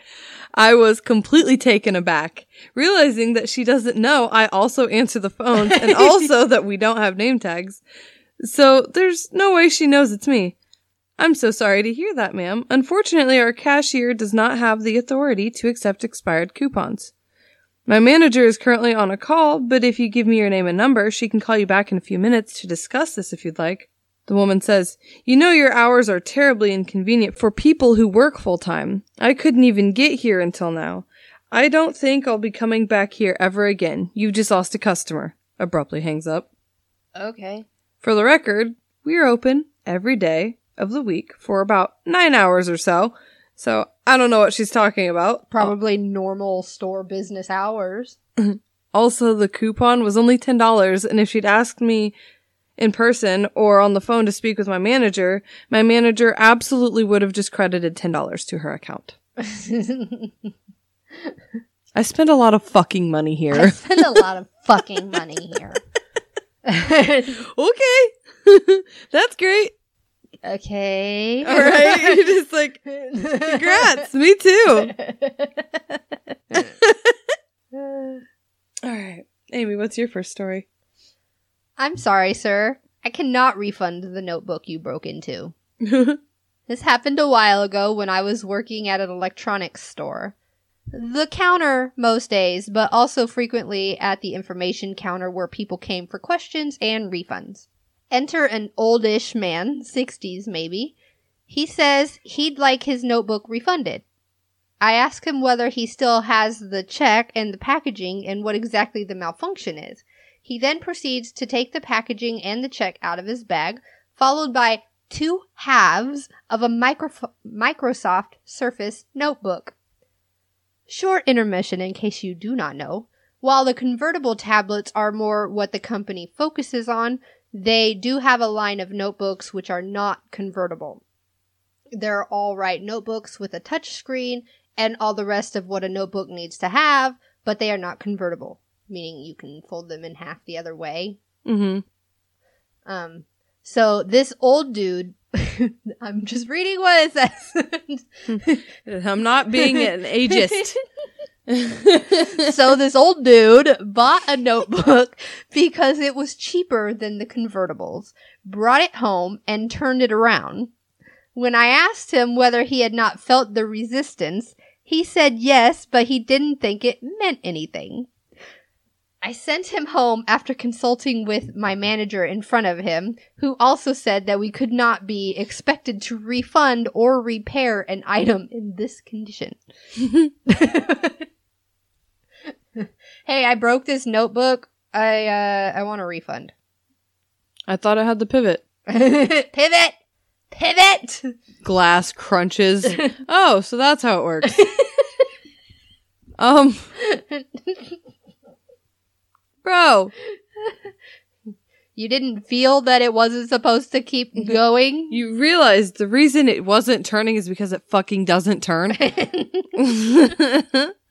S1: I was completely taken aback, realizing that she doesn't know I also answer the phones and *laughs* also that we don't have name tags. So there's no way she knows it's me. I'm so sorry to hear that, ma'am. Unfortunately, our cashier does not have the authority to accept expired coupons. My manager is currently on a call, but if you give me your name and number, she can call you back in a few minutes to discuss this if you'd like. The woman says, You know your hours are terribly inconvenient for people who work full time. I couldn't even get here until now. I don't think I'll be coming back here ever again. You've just lost a customer. Abruptly hangs up.
S2: Okay.
S1: For the record, we are open every day of the week for about nine hours or so. So I don't know what she's talking about.
S2: Probably normal store business hours. *laughs*
S1: Also, the coupon was only $10, and if she'd asked me in person or on the phone to speak with my manager, my manager absolutely would have just credited $10 to her account. *laughs* I spend a lot of fucking money here.
S2: I spend a lot of fucking money here. *laughs*
S1: Okay. That's great.
S2: Okay.
S1: All right. *laughs* You're just like, congrats. Me too. *laughs* All right. Amy, what's your first story?
S2: I'm sorry, sir. I cannot refund the notebook you broke into. *laughs* This happened a while ago when I was working at an electronics store. The counter most days, but also frequently at the information counter where people came for questions and refunds. Enter an oldish man, 60s maybe. He says he'd like his notebook refunded. I ask him whether he still has the check and the packaging and what exactly the malfunction is. He then proceeds to take the packaging and the check out of his bag, followed by two halves of a micro- Microsoft Surface notebook. Short intermission in case you do not know. While the convertible tablets are more what the company focuses on, they do have a line of notebooks which are not convertible. They're all right notebooks with a touch screen and all the rest of what a notebook needs to have, but they are not convertible, meaning you can fold them in half the other way.
S1: mm-hmm.
S2: Um, so this old dude, *laughs* I'm just reading what it says. *laughs*
S1: I'm not being an ageist. *laughs* *laughs*
S2: so this old dude bought a notebook because it was cheaper than the convertibles, brought it home and turned it around. When I asked him whether he had not felt the resistance, he said yes, but he didn't think it meant anything. I sent him home after consulting with my manager in front of him, who also said that we could not be expected to refund or repair an item in this condition. *laughs* *laughs* *laughs* hey, I broke this notebook. I uh I want a refund. *laughs*
S1: I thought I had the pivot.
S2: Pivot! Pivot!
S1: Glass crunches. *laughs* oh, so that's how it works. um, bro,
S2: You didn't feel that it wasn't supposed to keep going?
S1: you realize the reason it wasn't turning is because it fucking doesn't turn.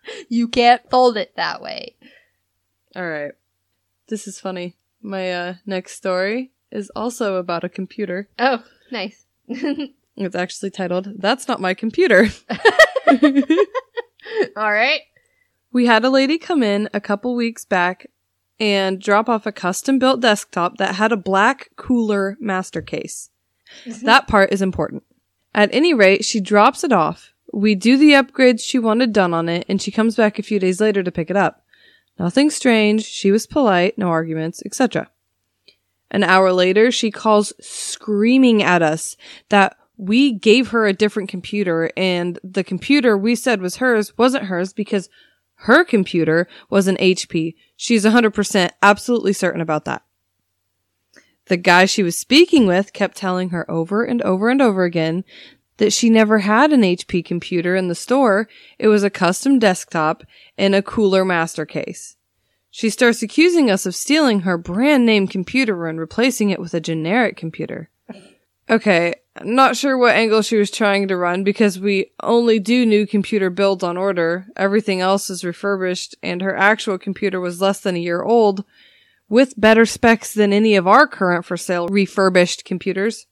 S1: *laughs*
S2: you can't fold it that way.
S1: All right. This is funny. My uh, next story is also about a computer.
S2: Oh, nice. *laughs*
S1: It's actually titled, That's Not My Computer. *laughs*
S2: All right.
S1: We had a lady come in a couple weeks back and drop off a custom built desktop that had a black cooler master case. That part is important. At any rate, she drops it off. We do the upgrades she wanted done on it, and she comes back a few days later to pick it up. Nothing strange. She was polite, no arguments, etc. An hour later, she calls screaming at us that we gave her a different computer and the computer we said was hers wasn't hers because her computer was an HP. She's 100% absolutely certain about that. The guy she was speaking with kept telling her over and over and over again that she never had an HP computer in the store. It was a custom desktop and a cooler master case. She starts accusing us of stealing her brand name computer and replacing it with a generic computer. Okay, not sure what angle she was trying to run because we only do new computer builds on order. Everything else is refurbished and her actual computer was less than a year old with better specs than any of our current for sale refurbished computers.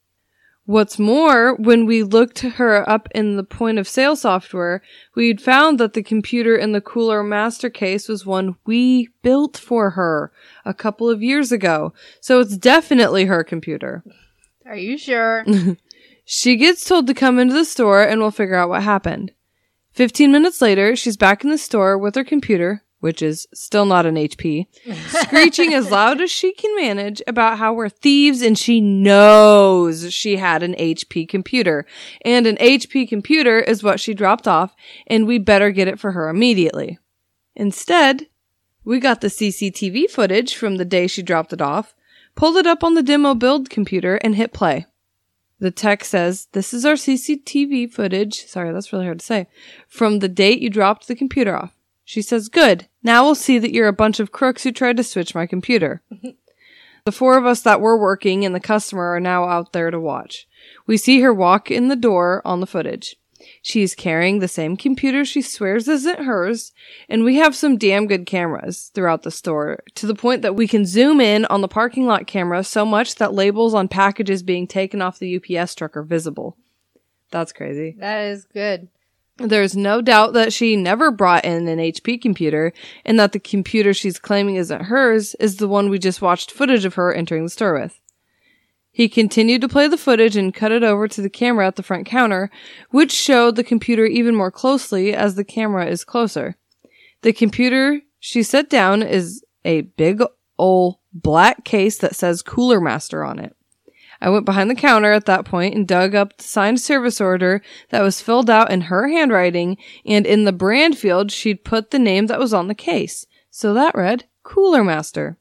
S1: What's more, when we looked her up in the point of sale software, we'd found that the computer in the cooler master case was one we built for her a couple of years ago. So it's definitely her computer.
S2: Are you sure? *laughs*
S1: She gets told to come into the store and we'll figure out what happened. 15 minutes later, she's back in the store with her computer, which is still not an HP, screeching as loud as she can manage about how we're thieves and she knows she had an HP computer. And an HP computer is what she dropped off and we better get it for her immediately. Instead, we got the CCTV footage from the day she dropped it off, pulled it up on the demo build computer and hit play. The tech says, This is our CCTV footage. Sorry, that's really hard to say. From the date you dropped the computer off. She says, Good. Now we'll see that you're a bunch of crooks who tried to switch my computer. *laughs* the four of us that were working and the customer are now out there to watch. We see her walk in the door on the footage. She's carrying the same computer she swears isn't hers, and we have some damn good cameras throughout the store to the point that we can zoom in on the parking lot camera so much that labels on packages being taken off the UPS truck are visible. That's crazy.
S2: That is good.
S1: There's no doubt that she never brought in an HP computer and that the computer she's claiming isn't hers is the one we just watched footage of her entering the store with. He continued to play the footage and cut it over to the camera at the front counter, which showed the computer even more closely as the camera is closer. The computer she set down is a big old black case that says Cooler Master on it. I went behind the counter at that point and dug up the signed service order that was filled out in her handwriting, and in the brand field, she'd put the name that was on the case. So that read Cooler Master.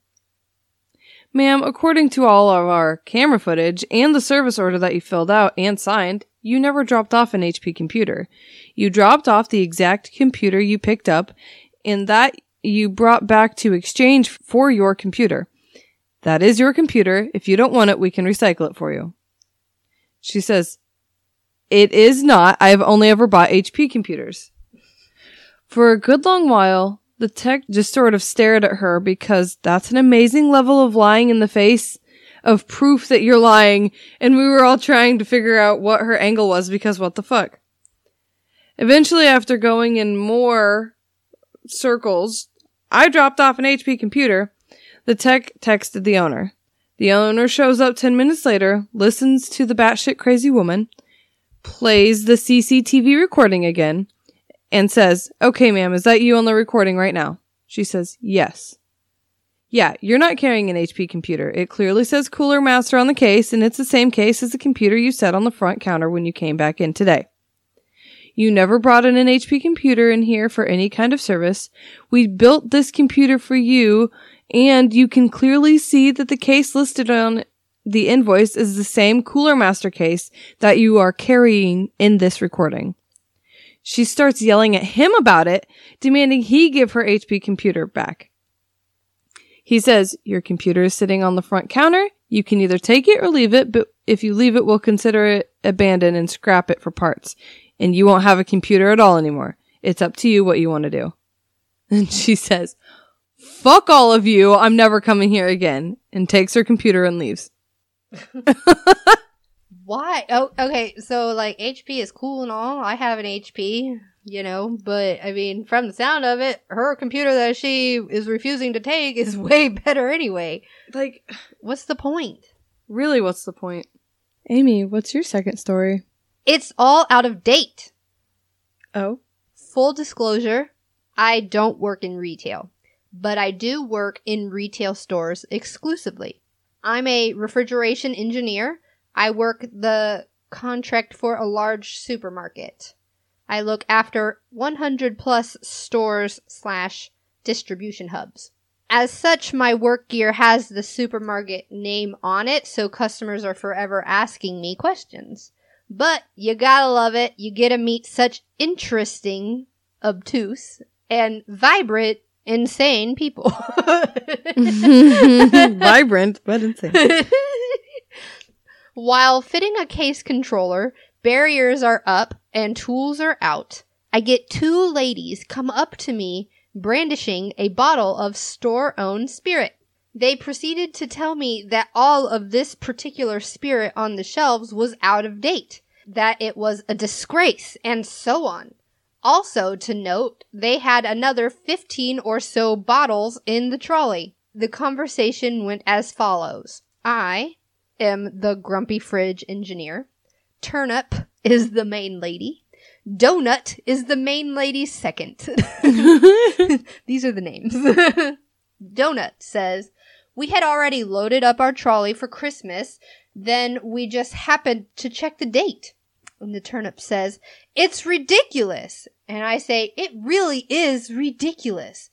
S1: Ma'am, according to all of our camera footage and the service order that you filled out and signed, you never dropped off an HP computer. You dropped off the exact computer you picked up and that you brought back to exchange for your computer. That is your computer. If you don't want it, we can recycle it for you. She says, It is not. I have only ever bought HP computers. For a good long while, the tech just sort of stared at her because that's an amazing level of lying in the face of proof that you're lying, and we were all trying to figure out what her angle was because what the fuck. Eventually, after going in more circles, I dropped off an HP computer. The tech texted the owner. The owner shows up 10 minutes later, listens to the batshit crazy woman, plays the CCTV recording again, and says, Okay, ma'am, is that you on the recording right now? She says, Yes. Yeah, you're not carrying an HP computer. It clearly says Cooler Master on the case, and it's the same case as the computer you set on the front counter when you came back in today. You never brought in an HP computer in here for any kind of service. We built this computer for you, and you can clearly see that the case listed on the invoice is the same Cooler Master case that you are carrying in this recording. She starts yelling at him about it, demanding he give her HP computer back. He says, Your computer is sitting on the front counter. You can either take it or leave it, but if you leave it, we'll consider it abandoned and scrap it for parts. And you won't have a computer at all anymore. It's up to you what you want to do. *laughs* And she says, Fuck all of you. I'm never coming here again. And takes her computer and leaves.
S2: Why? Oh, okay. So like HP is cool and all. I have an HP, you know, but I mean, from the sound of it, her computer that she is refusing to take is *laughs* way better anyway.
S1: Like,
S2: What's the point?
S1: really, what's the point? Amy, what's your second story?
S2: It's all out of date.
S1: Oh.
S2: Full disclosure, I don't work in retail, but I do work in retail stores exclusively. I'm a refrigeration engineer. I work the contract for a large supermarket. I look after 100 plus stores slash distribution hubs. As such, my work gear has the supermarket name on it, so customers are forever asking me questions. But you gotta love it. You get to meet such interesting, obtuse, and vibrant, insane people. *laughs* *laughs*
S1: Vibrant, but insane. *laughs*
S2: While fitting a case controller, barriers are up and tools are out. I get two ladies come up to me brandishing a bottle of store owned spirit. They proceeded to tell me that all of this particular spirit on the shelves was out of date, that it was a disgrace, and so on. Also, to note, they had another 15 or so bottles in the trolley. The conversation went as follows I am the grumpy fridge engineer. Turnip is the main lady. Donut is the main lady's second. *laughs* These are the names. *laughs* Donut says, We had already loaded up our trolley for Christmas, then we just happened to check the date. And the turnip says, It's ridiculous. And I say, It really is ridiculous.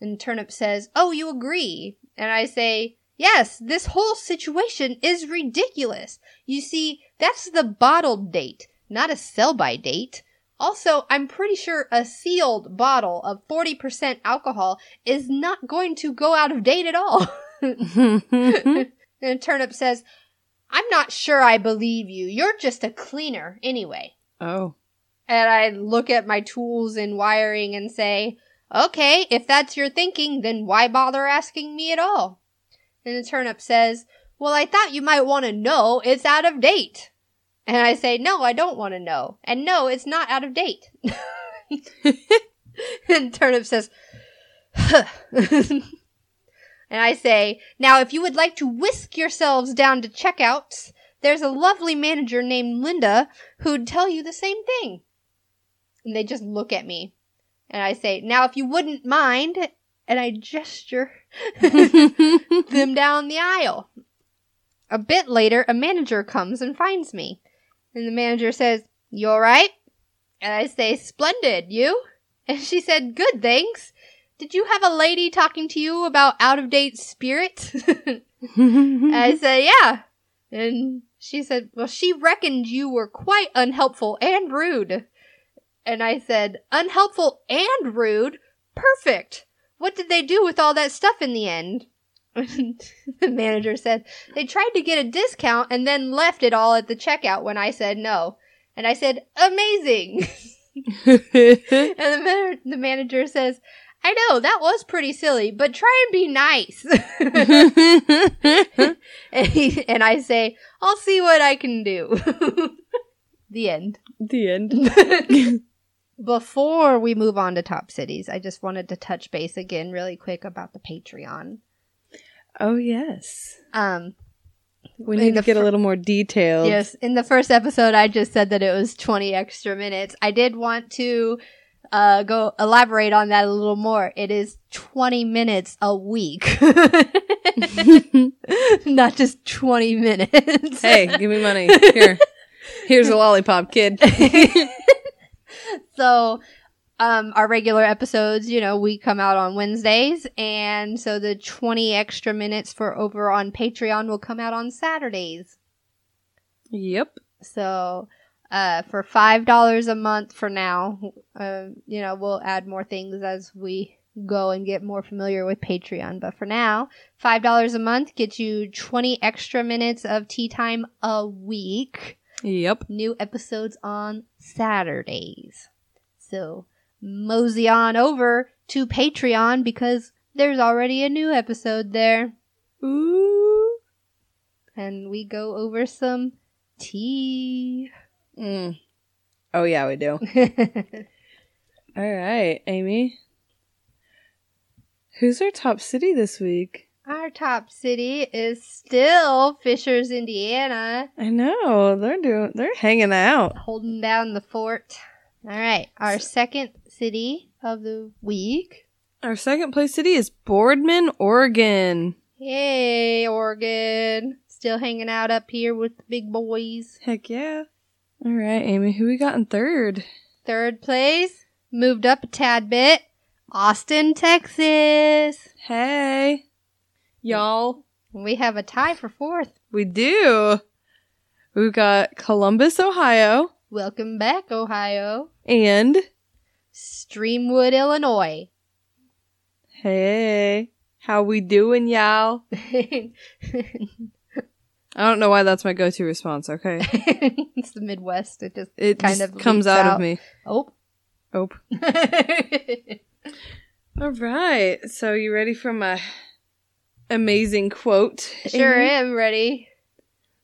S2: And turnip says, Oh, you agree. And I say, Yes, this whole situation is ridiculous. You see, that's the bottled date, not a sell by date. Also, I'm pretty sure a sealed bottle of 40% alcohol is not going to go out of date at all. *laughs* *laughs* and Turnip says, I'm not sure I believe you. You're just a cleaner anyway.
S1: oh.
S2: And I look at my tools and wiring and say, okay, if that's your thinking, then why bother asking me at all? And the turnip says, well, I thought you might want to know it's out of date. And I say, no, I don't want to know. And no, it's not out of date. *laughs* *laughs* and turnip says, *laughs* and I say, now if you would like to whisk yourselves down to checkouts, there's a lovely manager named Linda who'd tell you the same thing. And they just look at me. And I say, now if you wouldn't mind, and I gesture *laughs* them down the aisle. A bit later, a manager comes and finds me. And the manager says, You alright? And I say, Splendid, you? And she said, Good, thanks. Did you have a lady talking to you about out of date spirits? *laughs* I *laughs* said, Yeah. And she said, Well, she reckoned you were quite unhelpful and rude. And I said, Unhelpful and rude? Perfect. What did they do with all that stuff in the end? *laughs* the manager said, They tried to get a discount and then left it all at the checkout when I said no. And I said, Amazing. and the, man- the manager says, I know, that was pretty silly, but try and be nice. and, *laughs* he, *laughs* and I say, I'll see what I can do. *laughs* the end.
S1: the end.
S2: Before we move on to top cities, I just wanted to touch base again really quick about the Patreon.
S1: Oh yes.
S2: Um,
S1: We need to get a little more detailed.
S2: Yes, in the first episode, I just said that it was 20 extra minutes. I did want to uh, go elaborate on that a little more. It is 20 minutes a week, *laughs* not just 20 minutes.
S1: hey, give me money. Here. Here's a lollipop, kid. *laughs*
S2: so, um, our regular episodes, you know, we come out on Wednesdays, and so the 20 extra minutes for over on Patreon will come out on Saturdays.
S1: yep.
S2: So, uh, for five dollars a month for now, uh, you know, we'll add more things as we go and get more familiar with Patreon. But for now, five dollars a month gets you twenty extra minutes of tea time a week.
S1: Yep.
S2: New episodes on Saturdays. So mosey on over to Patreon because there's already a new episode there,
S1: Ooh.
S2: and we go over some tea.
S1: Mm. Oh yeah, we do. *laughs* All right, Amy. Who's our top city this week?
S2: Our top city is still Fishers, Indiana,
S1: I know they're doing. They're hanging out.
S2: holding down the fort. All right, our second city of the week.
S1: Our second place city is Boardman, Oregon.
S2: Hey, Oregon. Still hanging out up here with the big boys.
S1: Heck yeah. All right, Amy. Who we got in third?
S2: Third place, moved up a tad bit. Austin, Texas.
S1: Hey, y'all.
S2: We have a tie for fourth.
S1: We do. We've got Columbus, Ohio,
S2: Welcome back, Ohio.
S1: and
S2: Streamwood, Illinois.
S1: hey, how we doing, y'all? *laughs* I don't know why that's my go-to response. Okay, *laughs*
S2: it's the Midwest. It just
S1: it
S2: Kind
S1: just
S2: of
S1: comes out,
S2: out.
S1: of me.
S2: oh.
S1: Oh. *laughs* All right. So you ready for my amazing quote?
S2: sure
S1: Amy? *laughs*
S2: am ready.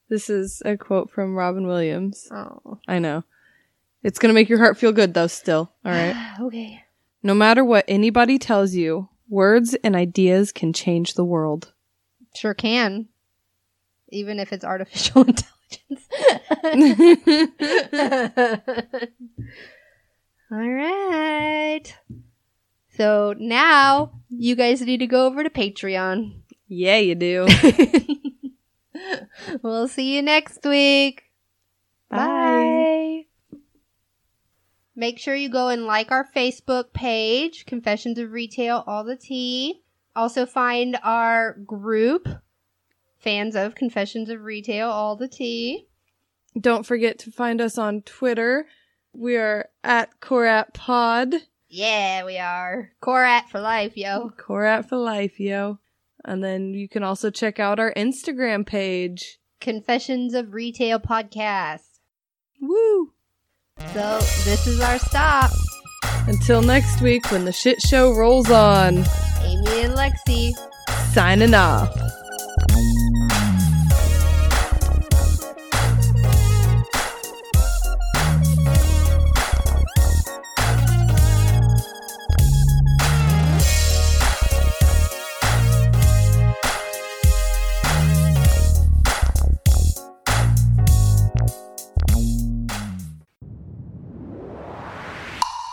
S1: This is a quote from Robin Williams.
S2: Oh.
S1: I know. It's gonna make your heart feel good though. Still, all right. *sighs*
S2: okay.
S1: No matter what anybody tells you, words and ideas can change the world.
S2: Sure can. Even if it's artificial *laughs* intelligence. *laughs* All right. So now you guys need to go over to Patreon.
S1: yeah, you do. *laughs*
S2: we'll see you next week. Bye. Make sure you go and like our Facebook page, Confessions of Retail All the Tea. Also find our group, fans of Confessions of Retail All the Tea.
S1: Don't forget to find us on Twitter. We are at Corat Pod.
S2: Yeah, we are. Corat for life, yo.
S1: Corat for life, yo. And then you can also check out our Instagram page.
S2: Confessions of Retail Podcast.
S1: Woo!
S2: So this is our stop.
S1: Until next week when the shit show rolls on.
S2: Amy and Lexi.
S1: Signing off.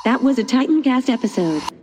S3: That was a Titancast episode.